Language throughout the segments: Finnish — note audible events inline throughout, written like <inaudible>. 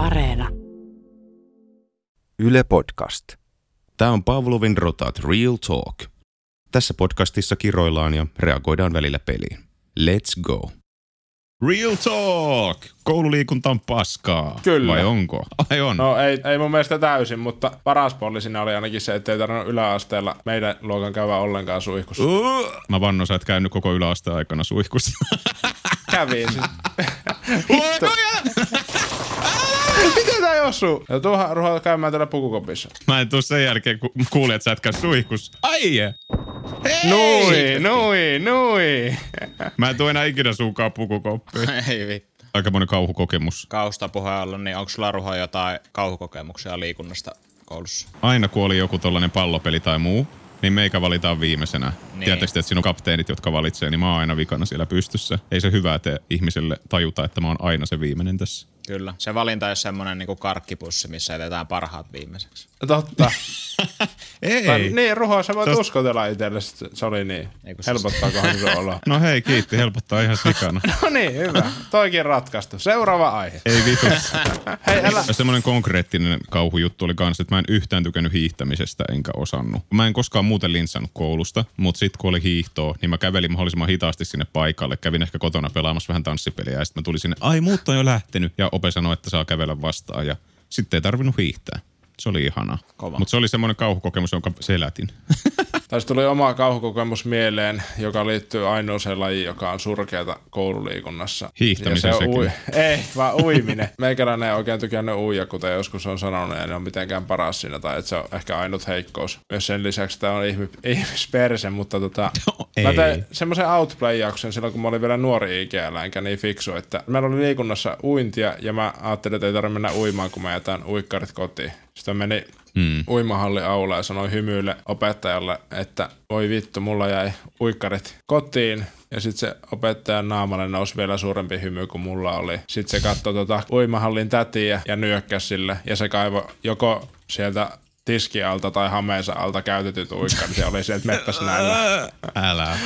Areena. Yle Podcast. Tämä on Pavlovin Rotat Real Talk. Tässä podcastissa kiroillaan ja reagoidaan välillä peliin. Let's go. Real Talk! Koululiikunta on paskaa. Kyllä. Vai onko? Ai on. No ei, ei mun mielestä täysin, mutta paras puoli siinä oli ainakin se, että ei tarvinnut yläasteella meidän luokan käydä ollenkaan suihkussa. Uh. Mä vannon, sä et käynyt koko yläasteen aikana suihkussa. Kävin siis. Miten tää ei osu? Ja tuohan ruhaa käymään täällä pukukopissa. Mä en tuu sen jälkeen, kun kuulin, että sä et käy suihkussa. Ai je. Hei! Nui, nui, nui. Mä en tuu enää ikinä suukaan pukukoppiin. <laughs> Ei vittu. Aika monen kauhukokemus. Kausta puheen ollen, niin onko sulla Ruho jotain kauhukokemuksia liikunnasta koulussa? Aina kun oli joku tollanen pallopeli tai muu, niin meikä valitaan viimeisenä. Niin. Niin. Tiedättekö, että siinä on kapteenit, jotka valitsee, niin mä oon aina vikana siellä pystyssä. Ei se hyvää tee ihmiselle tajuta, että mä oon aina se viimeinen tässä. Kyllä. Se valinta ei ole semmonen niinku karkkipussi, missä jätetään parhaat viimeiseksi. Totta. <laughs> Ei. Tai, niin, Ruho, sä voit Tosta- uskotella itselle, se se oli niin. Helpottaakohan se olo? <laughs> No hei, kiitti. Helpottaa ihan sikana. <laughs> No niin, hyvä. Toikin ratkaistu. Seuraava aihe. Ei vitus. <laughs> Hei, älä... Ja semmoinen konkreettinen kauhujuttu oli kans, että mä en yhtään tykännyt hiihtämisestä enkä osannut. Mä en koskaan muuten lintsannut koulusta, mutta sitten kun oli hiihtoa, niin mä kävelin mahdollisimman hitaasti sinne paikalle. Kävin ehkä kotona pelaamassa vähän tanssipeliä ja sitten mä tulin sinne, ai muut on jo lähtenyt. Ja ope sanoi, että saa kävellä vastaan ja sitten ei tarvinnut hiihtää. Se oli ihanaa. Kova. Mutta se oli semmoinen kauhukokemus, jonka selätin. <laughs> Tästä tuli oma kauhukokemus mieleen, joka liittyy ainoaseen lajiin, joka on surkeata koululiikunnassa. Hiihtämisen Ja se on sekin. <laughs> Ei, vaan uiminen. Meikäläinen ei oikein tykännyt uija, kuten joskus on sanonut, ei ole mitenkään paras siinä, tai että se on ehkä ainut heikkous. Myös sen lisäksi tämä on ihmi, <laughs> ihmisperse, mutta tota, ei. <laughs> mä tein semmoisen outplay-jakson silloin, kun mä olin vielä nuori IGL, enkä niin fiksu, että meillä oli liikunnassa uintia, ja mä ajattelin, että ei tarvitse mennä uimaan, kun mä jätän uikkarit kotiin. Sitten mä menin Mm. uimahalli aula ja sanoi hymyille opettajalle, että voi vittu, mulla jäi uikkarit kotiin. Ja sitten se opettajan naamalle nousi vielä suurempi hymy kuin mulla oli. Sitten se katsoi tota uimahallin tätiä ja nyökkäsi sille. Ja se kaivoi joko sieltä tiskialta tai hameensa alta käytetyt uikkarit ja oli sieltä mettässä näillä. Älä.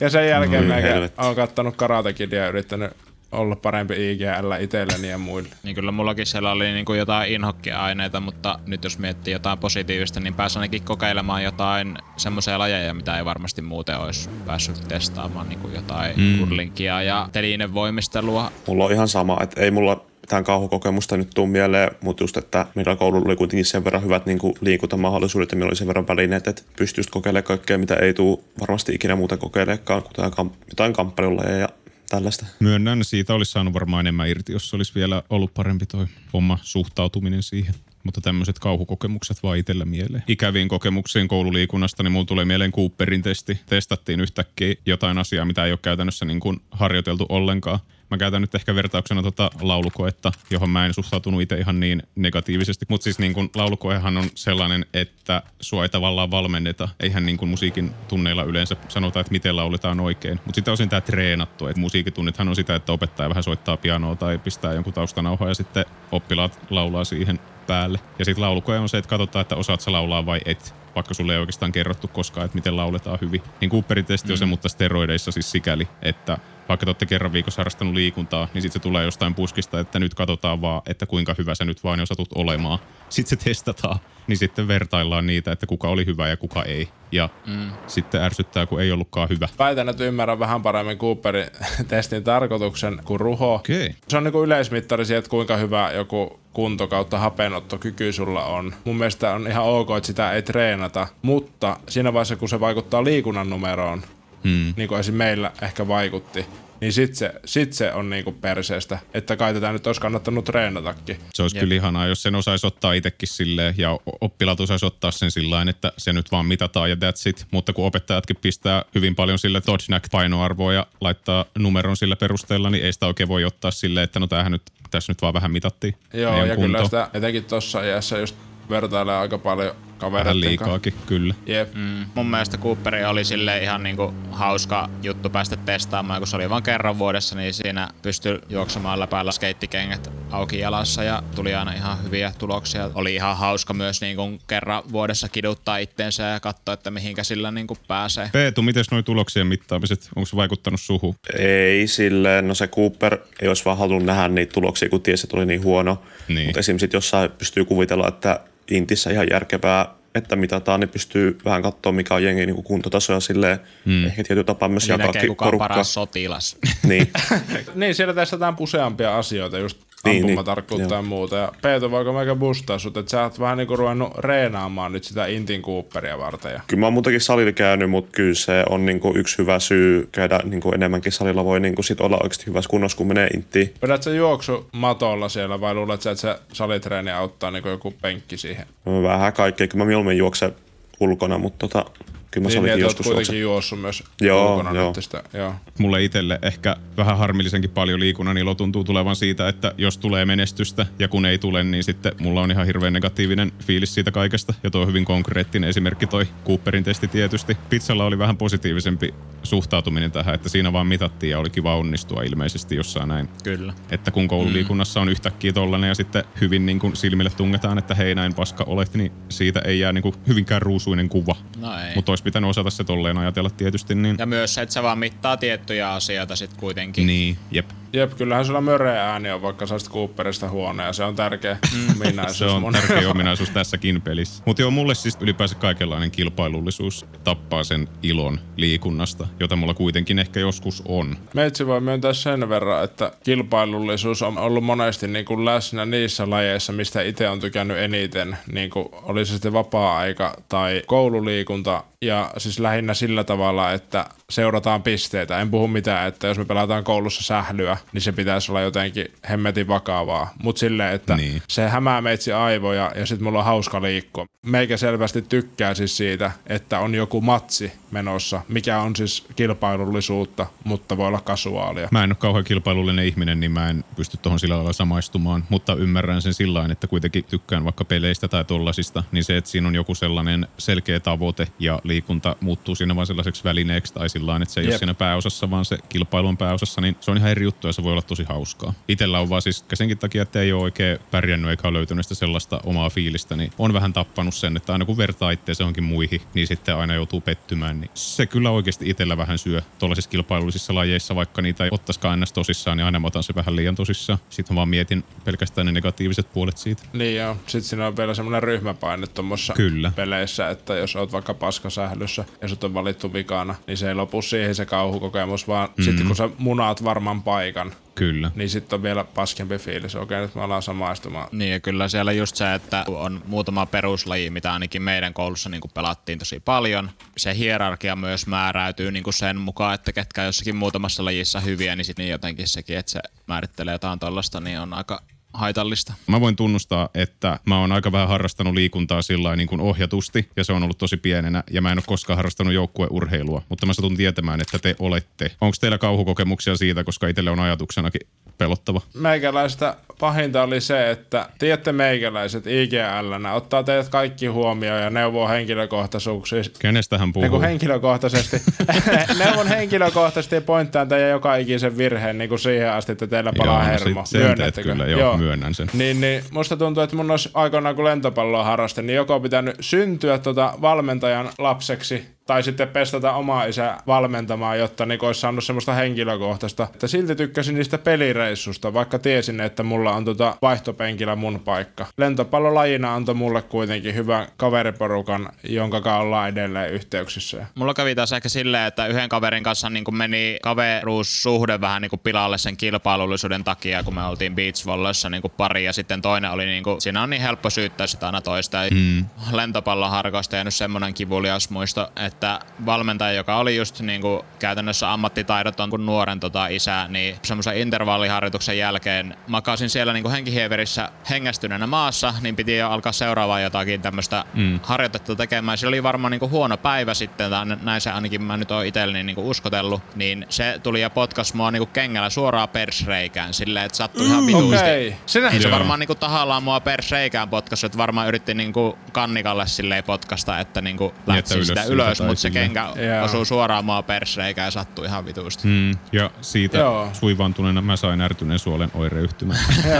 Ja sen jälkeen mä helvetti. oon kattonut Karate Kidia ja yrittänyt olla parempi IGL itselleni ja muille. Niin kyllä mullakin siellä oli niinku jotain inhokkiaineita, mutta nyt jos miettii jotain positiivista, niin pääsi ainakin kokeilemaan jotain semmoisia lajeja, mitä ei varmasti muuten olisi päässyt testaamaan, niinku jotain mm. kurlinkia ja telinevoimistelua. Mulla on ihan sama, että ei mulla mitään kauhukokemusta nyt tuu mieleen, mutta just, että meillä koululla oli kuitenkin sen verran hyvät niin kuin liikuntamahdollisuudet ja meillä oli sen verran välineet, että pystyi just kokeilemaan kaikkea, mitä ei tuu varmasti ikinä muuten kokeilemaan, kuten jotain kamppailulajeja ja tällaista. Myönnän, siitä olisi saanut varmaan enemmän irti, jos olisi vielä ollut parempi toi oma suhtautuminen siihen. Mutta tämmöiset kauhukokemukset vaan itsellä mieleen. Ikäviin kokemuksiin koululiikunnasta, niin mulla tulee mieleen Cooperin testi. Testattiin yhtäkkiä jotain asiaa, mitä ei ole käytännössä niin kuin harjoiteltu ollenkaan. Mä käytän nyt ehkä vertauksena tota laulukoetta, johon mä en suhtautunut itse ihan niin negatiivisesti. Mutta siis niin kun laulukoehan on sellainen, että sua ei tavallaan valmenneta. Eihän niin kun musiikin tunneilla yleensä sanota, että miten lauletaan oikein. Mutta sitten on sen tää treenattu, että musiikitunnithan on sitä, että opettaja vähän soittaa pianoa tai pistää jonkun taustanauhaa ja sitten oppilaat laulaa siihen päälle. Ja sitten laulukoe on se, että katsotaan, että osaat sä laulaa vai et vaikka sulle ei oikeastaan kerrottu koskaan, että miten lauletaan hyvin. Niin Cooperin testi on se, mutta steroideissa siis sikäli, että vaikka te olette kerran viikossa harrastanut liikuntaa, niin sitten se tulee jostain puskista, että nyt katsotaan vaan, että kuinka hyvä sä nyt vaan osatut olemaan. Sitten se testataan, niin sitten vertaillaan niitä, että kuka oli hyvä ja kuka ei. Ja mm. sitten ärsyttää, kun ei ollutkaan hyvä. Väitän, että ymmärrän vähän paremmin Cooperin <laughs> testin tarkoituksen kuin Ruho. Okay. Se on niinku yleismittari siitä, että kuinka hyvä joku kunto kautta hapenottokyky sulla on. Mun mielestä on ihan ok, että sitä ei treenata, mutta siinä vaiheessa, kun se vaikuttaa liikunnan numeroon, Hmm. niin kuin esim. meillä ehkä vaikutti, niin sit se, sit se on niinku perseestä, että kai tätä nyt olisi kannattanut treenatakin. Se olisi kyllä ihanaa, jos sen osaisi ottaa itsekin silleen ja oppilaat osaisi ottaa sen sillä että se nyt vaan mitataan ja that's it. Mutta kun opettajatkin pistää hyvin paljon sille Dodgenack-painoarvoa ja laittaa numeron sillä perusteella, niin ei sitä oikein voi ottaa silleen, että no tämähän nyt, tässä nyt vaan vähän mitattiin. Joo, ja kyllä kuntoa. sitä etenkin tuossa iässä just vertailee aika paljon Vähän kavereiden kanssa. liikaakin, kyllä. Jep. Mm. Mun mielestä Cooperi oli sille ihan niinku hauska juttu päästä testaamaan, kun se oli vain kerran vuodessa, niin siinä pystyi juoksemaan läpäillä skeittikengät auki jalassa ja tuli aina ihan hyviä tuloksia. Oli ihan hauska myös niinku kerran vuodessa kiduttaa itteensä ja katsoa, että mihinkä sillä niinku pääsee. Peetu, miten nuo tuloksien mittaamiset, onko se vaikuttanut suhu? Ei silleen, no se Cooper ei olisi vaan halunnut nähdä niitä tuloksia, kun tiesi, että oli niin huono. Niin. Mutta esimerkiksi jossain pystyy kuvitella, että Intissä ihan järkevää, että mitataan, niin pystyy vähän katsoa, mikä on jengi niin kuntotaso ja silleen mm. ehkä tietyllä tapaa myös Niin jakaa porukkaa. paras sotilas. Niin, <laughs> Niin, siellä testataan useampia asioita, just Niin, ampumatarkkuutta niin, ja muuta. Ja Peeto, voiko meikä boostaa sut, että sä oot vähän niinku ruvennut reenaamaan nyt sitä Intin Cooperia varten. Ja kyllä mä oon muutenkin salilla käynyt, mutta kyllä se on niinku yksi hyvä syy käydä niinku enemmänkin salilla. Voi niinku sit olla oikeasti hyvässä kunnossa, kun menee Intiin. Vedät sä juoksu matolla siellä vai luulet sä, että se salitreeni auttaa niinku joku penkki siihen? Vähän kaikkea, kyllä mä mieluummin juoksen ulkona, mutta tota, kyllä mä Niin, salikin niin joskus kuitenkin juossut myös Joo, ulkona joo. nyt sitä. Joo. Mulle itselle ehkä vähän harmillisenkin paljon liikunnan ilo tuntuu tulevan siitä, että jos tulee menestystä ja kun ei tule, niin sitten mulla on ihan hirveän negatiivinen fiilis siitä kaikesta. Ja tuo on hyvin konkreettinen esimerkki toi Cooperin testi tietysti. Pizzalla oli vähän positiivisempi suhtautuminen tähän, että siinä vaan mitattiin ja oli kiva onnistua ilmeisesti jossain näin. Kyllä. Että kun koululiikunnassa on yhtäkkiä tollanen ja sitten hyvin niin kuin silmille tungetaan, että hei näin paska olet, niin siitä ei jää niin kuin hyvinkään ruusuinen kuva. No ei. Mutta olisi pitänyt osata se tolleen ajatella tietysti. Niin, Ja myös se, että se vaan mittaa tiettyjä asioita sit kuitenkin. niin jep. Jep, kyllähän sulla möreä ääni on, vaikka sä Cooperista huono, ja se on tärkeä <laughs> ominaisuus. Se on mun- tärkeä ominaisuus tässäkin pelissä. Mutta joo, mulle siis ylipäänsä kaikenlainen kilpailullisuus tappaa sen ilon liikunnasta, jota mulla kuitenkin ehkä joskus on. Meitsi voi myöntää sen verran, että kilpailullisuus on ollut monesti niin kuin läsnä niissä lajeissa, mistä itse on tykännyt eniten. Niin kuin oli se sitten vapaa-aika tai koululiikunta. Ja siis lähinnä sillä tavalla, että seurataan pisteitä. En puhu mitään, että jos me pelataan koulussa sählyä, niin se pitäisi olla jotenkin hemmetin vakavaa. Mutta silleen, että Niin. se hämää meitsi aivoja ja sitten mulla on hauska liikkua. Meikä selvästi tykkää siis siitä, että on joku matsi menossa, mikä on siis kilpailullisuutta, mutta voi olla kasuaalia. Mä en ole kauhean kilpailullinen ihminen, niin mä en pysty tuohon sillä lailla samaistumaan, mutta ymmärrän sen sillä lailla, että kuitenkin tykkään vaikka peleistä tai tollasista, niin se, että siinä on joku sellainen selkeä tavoite ja liikunta muuttuu siinä vaan sellaiseksi välineeksi tai sillä lailla, että se ei Jep. ole siinä pääosassa, vaan se kilpailu on pääosassa, niin se on ihan eri juttu se voi olla tosi hauskaa. Itellä on vaan siis senkin takia, että ei ole oikein pärjännyt eikä ole löytynyt sitä sellaista omaa fiilistä, niin on vähän tappanut sen, että aina kun vertaa itseänsä johonkin muihin, niin sitten aina joutuu pettymään. Niin se kyllä oikeasti itsellä vähän syö tuollaisissa kilpailullisissa lajeissa, vaikka niitä ei ottaisikaan ennäs tosissaan, niin aina mä otan se vähän liian tosissaan. Sitten mä vaan mietin pelkästään ne negatiiviset puolet siitä. Niin joo. Sitten siinä on vielä semmoinen ryhmäpaine tuommoissa peleissä, että jos oot vaikka paskasählyssä ja sut on valittu vikana, niin se ei lopu siihen se kauhukokemus, vaan mm-hmm. sitten kun sä munaat varman paikan, Kyllä. niin sitten on vielä paskempi fiilis. Okei, nyt me ollaan samaistumaan. Niin ja kyllä siellä just se, että on muutama peruslaji, mitä ainakin meidän koulussa niin kuin pelattiin tosi paljon. Se hierarkia myös määräytyy niin kuin sen mukaan, että ketkä jossakin muutamassa lajissa hyviä, niin sitten niin jotenkin sekin, että se määrittelee jotain tollasta, niin on aika haitallista. Mä voin tunnustaa, että mä oon aika vähän harrastanut liikuntaa sillä niin kuin ohjatusti, ja se on ollut tosi pienenä, ja mä en ole koskaan harrastanut joukkueurheilua, mutta mä satun tietämään, että te olette. Onko teillä kauhukokemuksia siitä, koska itselle on ajatuksenakin pelottava? Meikäläistä pahinta oli se, että tiedätte meikäläiset IGL ottaa teidät kaikki huomioon ja neuvoo henkilökohtaisuuksia. Kenestä hän puhuu? Niin kuin henkilökohtaisesti. <laughs> Neuvon henkilökohtaisesti ja pointtaan teidän joka ikisen virheen niin kuin siihen asti, että teillä palaa no hermo. sit- sen teet kyllä, joo, joo, myönnän sen. Niin, niin musta tuntuu, että mun olisi aikoinaan kun lentopalloa harrastin, niin joko pitänyt syntyä tota valmentajan lapseksi tai sitten pestata oma isä valmentamaan, jotta niin olisi saanut semmoista henkilökohtaista. Että silti tykkäsin niistä pelireissusta, vaikka tiesin, että mulla on tota vaihtopenkillä mun paikka. Lentopallo lajina antoi mulle kuitenkin hyvän kaveriporukan, jonka kanssa ollaan edelleen yhteyksissä. Mulla kävi taas ehkä silleen, että yhden kaverin kanssa niin kuin meni kaveruussuhde vähän niin kuin pilalle sen kilpailullisuuden takia, kun me oltiin beachvolloissa niin kuin pari ja sitten toinen oli niin kuin, siinä on niin helppo syyttää sitä aina toista. Mm. Lentopallon harkoista jäänyt semmoinen kivulias muisto, että että valmentaja, joka oli just niin kuin käytännössä ammattitaidoton kuin nuoren tota, isä, niin semmoisen intervalliharjoituksen jälkeen makasin siellä niin kuin henkihieverissä hengästyneenä maassa, niin piti jo alkaa seuraavaa jotakin tämmöistä mm. harjoitetta tekemään. Se oli varmaan niin kuin huono päivä sitten, tai näin se ainakin mä nyt oon itselleni niin kuin uskotellut, niin se tuli ja potkas mua niin kuin kengällä suoraan persreikään silleen, että sattui ihan vituusti. Okei. Sinä Ei se Joo. varmaan niinku tahallaan mua persreikään potkas, että varmaan yritti niinku kannikalle silleen potkasta, että niinku lähtisi ylös sitä siitä ylös, tai mutta se kenkä Joo. osuu suoraan mua persreikään ja sattui ihan vituusti. Mm, ja siitä Joo. suivaantuneena mä sain ärtyneen suolen oireyhtymän.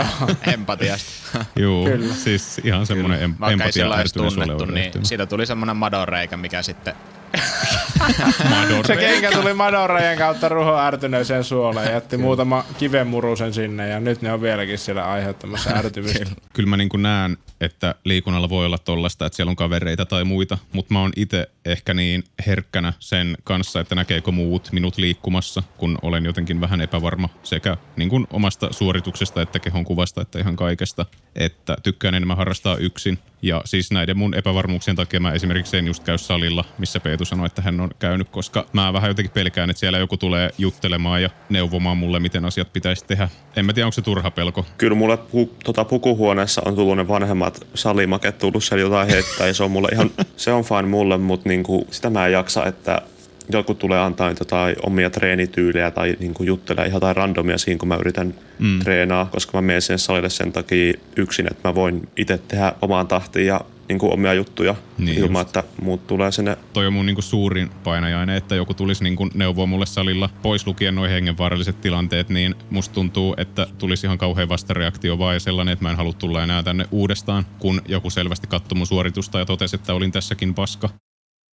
<laughs> Empatiasta. Joo, Kyllä. siis ihan semmoinen em- Vaikka ei empatia ärtyneen suolen niin oireyhtymä. siitä tuli semmonen madonreikä, mikä sitten <laughs> Se kenkä tuli Madorajan kautta ruho ärtyneeseen suoleen ja jätti muutama kivenmurusen sinne ja nyt ne on vieläkin siellä aiheuttamassa ärtymistä. Kyllä mä niin näen, että liikunnalla voi olla tollasta, että siellä on kavereita tai muita, mutta mä oon itse ehkä niin herkkänä sen kanssa, että näkeekö muut minut liikkumassa, kun olen jotenkin vähän epävarma sekä niin kuin omasta suorituksesta että kehon kuvasta, että ihan kaikesta, että tykkään enemmän harrastaa yksin. Ja siis näiden mun epävarmuuksien takia mä esimerkiksi en just käy salilla, missä Peetu sanoi, että hän on käynyt, koska mä vähän jotenkin pelkään, että siellä joku tulee juttelemaan ja neuvomaan mulle, miten asiat pitäisi tehdä. En mä tiedä, onko se turha pelko. Kyllä mulle pu, tota, pukuhuoneessa on tullut ne vanhemmat salimaket tullut siellä jotain heittää ja se on mulle ihan, se on fine mulle, mutta niinku, sitä mä en jaksa, että joku tulee antaa jotain omia treenityylejä tai niinku juttelee ihan jotain randomia siinä, kun mä yritän mm. treenaa, koska mä menen sen salille sen takia yksin, että mä voin itse tehdä omaan tahtiin ja niinku omia juttuja Niin niin ilman, just. että muut tulee sinne toi on mun niinku suurin painajainen, että joku tulisi niinku neuvoa mulle salilla, pois lukien nuo hengenvaaralliset tilanteet, niin musta tuntuu, että tulisi ihan kauhean vastareaktio vaan ja sellainen, että mä en halua tulla enää tänne uudestaan, kun joku selvästi katsoi mun suoritusta ja totesi, että olin tässäkin paska.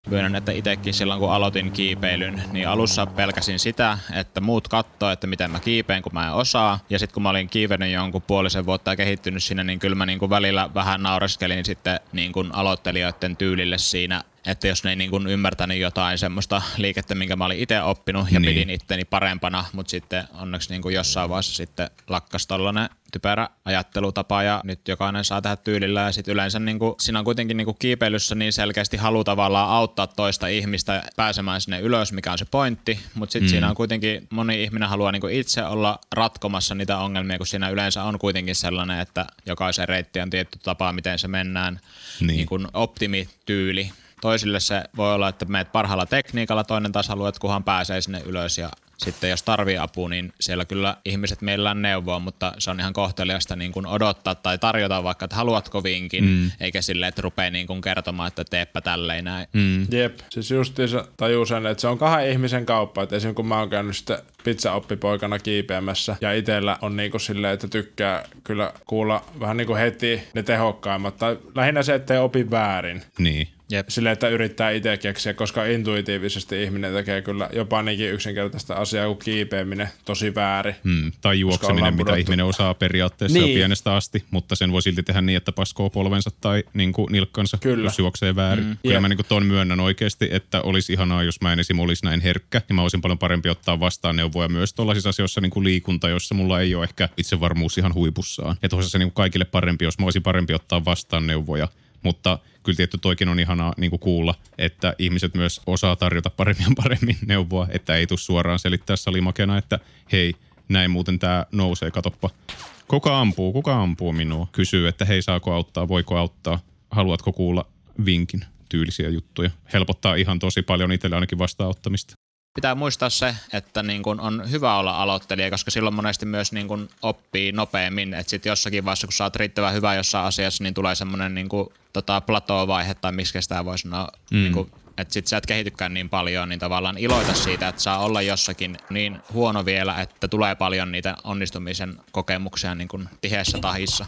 Myönnän, että itsekin silloin kun aloitin kiipeilyn, niin alussa pelkäsin sitä, että muut katsoo, että miten mä kiipeen, kun mä en osaa. Ja sitten kun mä olin kiivennyt jonkun puolisen vuotta ja kehittynyt siinä, niin kyllä mä niin kuin välillä vähän naureskelin sitten niin kuin aloittelijoiden tyylille siinä, että jos ne ei niin kuin ymmärtänyt jotain semmoista liikettä, minkä mä olin itse oppinut ja Niin. pidin itteni parempana, mutta sitten onneksi niin kuin jossain vaiheessa sitten lakkas tollanen typerä ajattelutapa ja nyt jokainen saa tehdä tyylillä ja sitten yleensä niin kuin, siinä on kuitenkin niin kuin kiipeilyssä niin selkeästi halu tavallaan auttaa toista ihmistä pääsemään sinne ylös, mikä on se pointti, mutta sitten mm. siinä on kuitenkin moni ihminen haluaa niin kuin itse olla ratkomassa niitä ongelmia, kun siinä yleensä on kuitenkin sellainen, että jokaisen reitti on tietty tapa, miten se mennään, niin. Niin kuin optimityyli. Toisille se voi olla, että meet parhaalla tekniikalla, toinen taas haluaa, että kunhan pääsee sinne ylös ja sitten jos tarvii apua, niin siellä kyllä ihmiset mielellään neuvoo, mutta se on ihan kohteliasta niin kuin odottaa tai tarjota vaikka, että haluatko vinkin, mm. eikä silleen, että rupeaa niin kuin kertomaan, että teepä tälleen näin. Mm. Jep, siis justiinsa tajuu sen, että se on kahden ihmisen kauppa. Että esimerkiksi kun mä oon käynyt sitten pizzaoppipoikana kiipeämässä ja itellä on niinku silleen, että tykkää kyllä kuulla vähän niinku heti ne tehokkaimmat. Tai lähinnä se, ettei opi väärin. Niin. Jep. Silleen, että yrittää itse keksiä, koska intuitiivisesti ihminen tekee kyllä jopa niinkin yksinkertaista asiaa kuin kiipeäminen tosi väärin. Mm, tai juokseminen, mitä ihminen osaa periaatteessa niin. Niin. jo pienestä asti, mutta sen voi silti tehdä niin, että paskoo polvensa tai niin kuin nilkkansa, Kyllä. jos juoksee väärin. Mm. Kyllä Jep. mä niin kuin ton myönnän oikeasti, että olisi ihanaa, jos mä en esim. olisi näin herkkä, ja mä olisin paljon parempi ottaa vastaan neuvoja myös tuollaisissa asioissa niin kuin liikunta, jossa mulla ei ole ehkä itsevarmuus ihan huipussaan. Että olisi se niin kuin kaikille parempi, jos mä olisin parempi ottaa vastaan neuvoja. Mutta kyllä tietty toikin on ihanaa niin kuin kuulla, että ihmiset myös osaa tarjota paremmin ja paremmin neuvoa, että ei tule suoraan selittää salimakena, että hei, näin muuten tämä nousee, katoppa. Kuka ampuu, kuka ampuu minua? Kysyy, että hei, saako auttaa, voiko auttaa, haluatko kuulla vinkin tyylisiä juttuja. Helpottaa ihan tosi paljon itselle ainakin vastaanottamista. Pitää muistaa se, että niin kun on hyvä olla aloittelija, koska silloin monesti myös niin kun oppii nopeammin. Että sitten jossakin vaiheessa, kun sä oot riittävän hyvä jossain asiassa, niin tulee semmoinen niin kun, tota, plateau-vaihe, tai miksi sitä voi sanoa, mm. niin kun, että sit sä et kehitykään niin paljon, niin tavallaan iloita siitä, että saa olla jossakin niin huono vielä, että tulee paljon niitä onnistumisen kokemuksia niin kun tiheässä tahissa.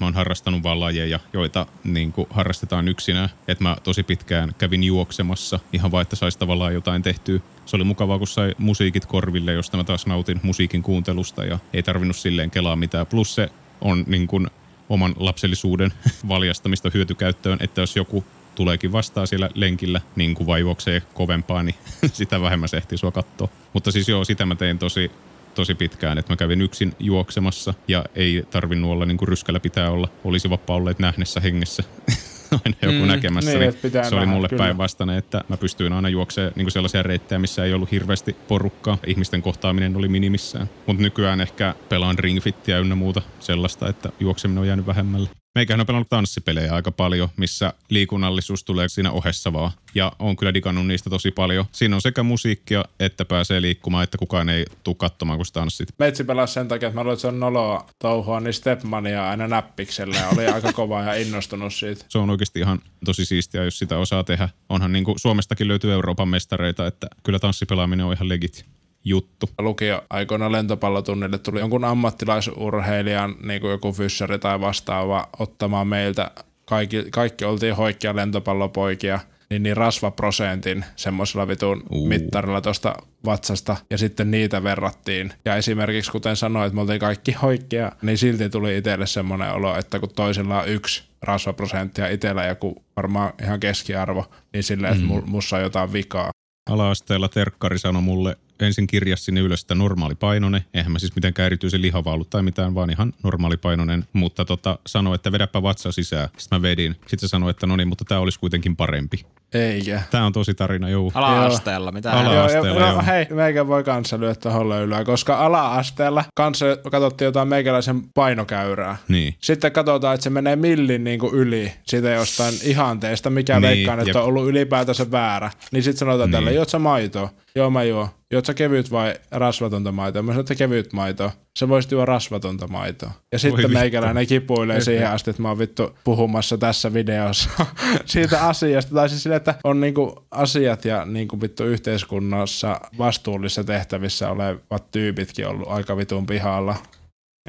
Mä oon harrastanut vaan lajeja, joita niin kuin harrastetaan yksinään. Et mä tosi pitkään kävin juoksemassa ihan vaan, että saisi tavallaan jotain tehtyä. Se oli mukavaa, kun sai musiikit korville, josta mä taas nautin musiikin kuuntelusta ja ei tarvinnut silleen kelaa mitään. Plus se on niin kuin oman lapsellisuuden <laughs> valjastamista hyötykäyttöön, että jos joku tuleekin vastaan siellä lenkillä, niin kuin vaan juoksee kovempaa, niin <laughs> sitä vähemmän se ehtii sua katsoa. Mutta siis joo, sitä mä tein tosi tosi pitkään, että mä kävin yksin juoksemassa ja ei tarvinnut olla niin kuin ryskällä pitää olla. Olisi vapaa olleet nähnessä hengessä. <laughs> aina joku Mm, näkemässä, niin, niin, se oli nähdä, mulle kyllä. päinvastainen, että mä pystyin aina juoksemaan niin sellaisia reittejä, missä ei ollut hirveästi porukkaa. Ihmisten kohtaaminen oli minimissään. Mutta nykyään ehkä pelaan ringfittiä ynnä muuta sellaista, että juokseminen on jäänyt vähemmälle. Meikähän on pelannut tanssipelejä aika paljon, missä liikunnallisuus tulee siinä ohessa vaan. Ja on kyllä digannut niistä tosi paljon. Siinä on sekä musiikkia, että pääsee liikkumaan, että kukaan ei tule katsomaan, kun tanssit. Meitsi pelasi sen takia, että mä luulen, että se on noloa touhua, niin Stepmania aina näppiksellä ja oli aika kova ja innostunut siitä. Se on oikeasti ihan tosi siistiä, jos sitä osaa tehdä. Onhan niin kuin Suomestakin löytyy Euroopan mestareita, että kyllä tanssipelaaminen on ihan legit juttu. Lukio aikoina lentopallotunnille tuli jonkun ammattilaisurheilijan, niin kuin joku fyssari tai vastaava, ottamaan meiltä. Kaikki, kaikki oltiin hoikkia lentopallopoikia, niin, niin rasvaprosentin semmoisella vitun Uu. mittarilla tuosta vatsasta ja sitten niitä verrattiin. Ja esimerkiksi kuten sanoin, että me oltiin kaikki hoikkia, niin silti tuli itselle semmoinen olo, että kun toisella on yksi rasvaprosentti ja itsellä joku varmaan ihan keskiarvo, niin silleen, että mm. mussa on jotain vikaa. Ala-asteella terkkari sanoi mulle, ensin kirjasi sinne ylös, että normaalipainoinen. Eihän mä siis mitenkään erityisen lihava ollut tai mitään, vaan ihan normaalipainoinen. Mutta tota, sanoi, että vedäpä vatsa sisään. Sitten mä vedin. Sitten se sanoi, että no niin, mutta tämä olisi kuitenkin parempi. Eikä. Tämä on tosi tarina, joo. Ala-asteella, mitä Ala- Joo, Ala-asteella, joo, joo. no, hei, meikä voi kanssa lyödä tuohon löylyä, koska ala-asteella kanssa katsottiin jotain meikäläisen painokäyrää. Niin. Sitten katsotaan, että se menee millin niin kuin yli siitä jostain ihanteesta, mikä Niin, veikkaan, että jep. on ollut ylipäätänsä väärä. Niin sitten sanotaan Niin. tälle, sä maitoa? Joo, mä juon. Juot sä kevyt vai rasvatonta maitoa? Mä sanon, että kevyt maitoa. Se voisi juoda rasvatonta maitoa. Ja sitten meikäläinen kipuilee siihen asti, että mä oon vittu puhumassa tässä videossa <laughs> siitä asiasta. Tai siis sille, että on niinku asiat ja niinku vittu yhteiskunnassa vastuullisissa tehtävissä olevat tyypitkin ollut aika vitun pihalla.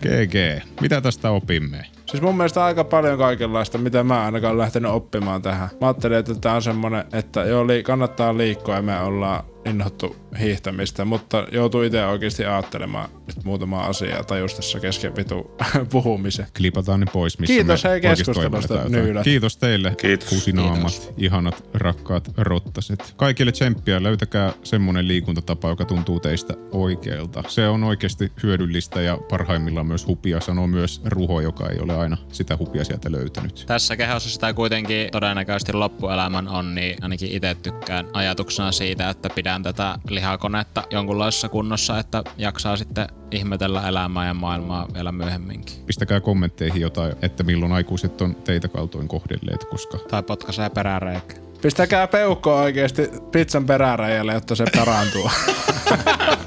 GG. Mitä tästä opimme? Siis mun mielestä aika paljon kaikenlaista, mitä mä ainakaan lähtenyt oppimaan tähän. Mä ajattelin, että tää on semmonen, että joo, li- kannattaa liikkua ja me ollaan inhottu hiihtämistä, mutta joutuu itse oikeasti ajattelemaan nyt muutamaa asiaa tajus tässä kesken vitu <laughs> puhumisen. Klipataan ne pois, missä Kiitos me hei keskustelusta. Kiitos teille, Kiitos. kusinaamat, ihanat, rakkaat rottaset. Kaikille tsemppiä, löytäkää semmonen liikuntatapa, joka tuntuu teistä oikealta. Se on oikeasti hyödyllistä ja parhaimmillaan myös hupia, sanoo myös Ruho, joka ei ole aina sitä hupia sieltä löytänyt. Tässä kehossa sitä kuitenkin todennäköisesti loppuelämän on, niin ainakin itse tykkään ajatuksena siitä, että pidän tätä lihakonetta jonkunlaisessa kunnossa, että jaksaa sitten ihmetellä elämää ja maailmaa vielä myöhemminkin. Pistäkää kommentteihin jotain, että milloin aikuiset on teitä kaltoin kohdelleet, koska Tai potkaisee peräreikä. Pistäkää peukko oikeasti pizzan peräräjälle, jotta se parantuu. <laughs>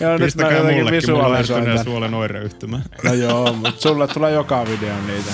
joo, nyt mä pistäkää mullekin, mulla on suolen oireyhtymä. No joo, mutta sulle tulee joka video niitä.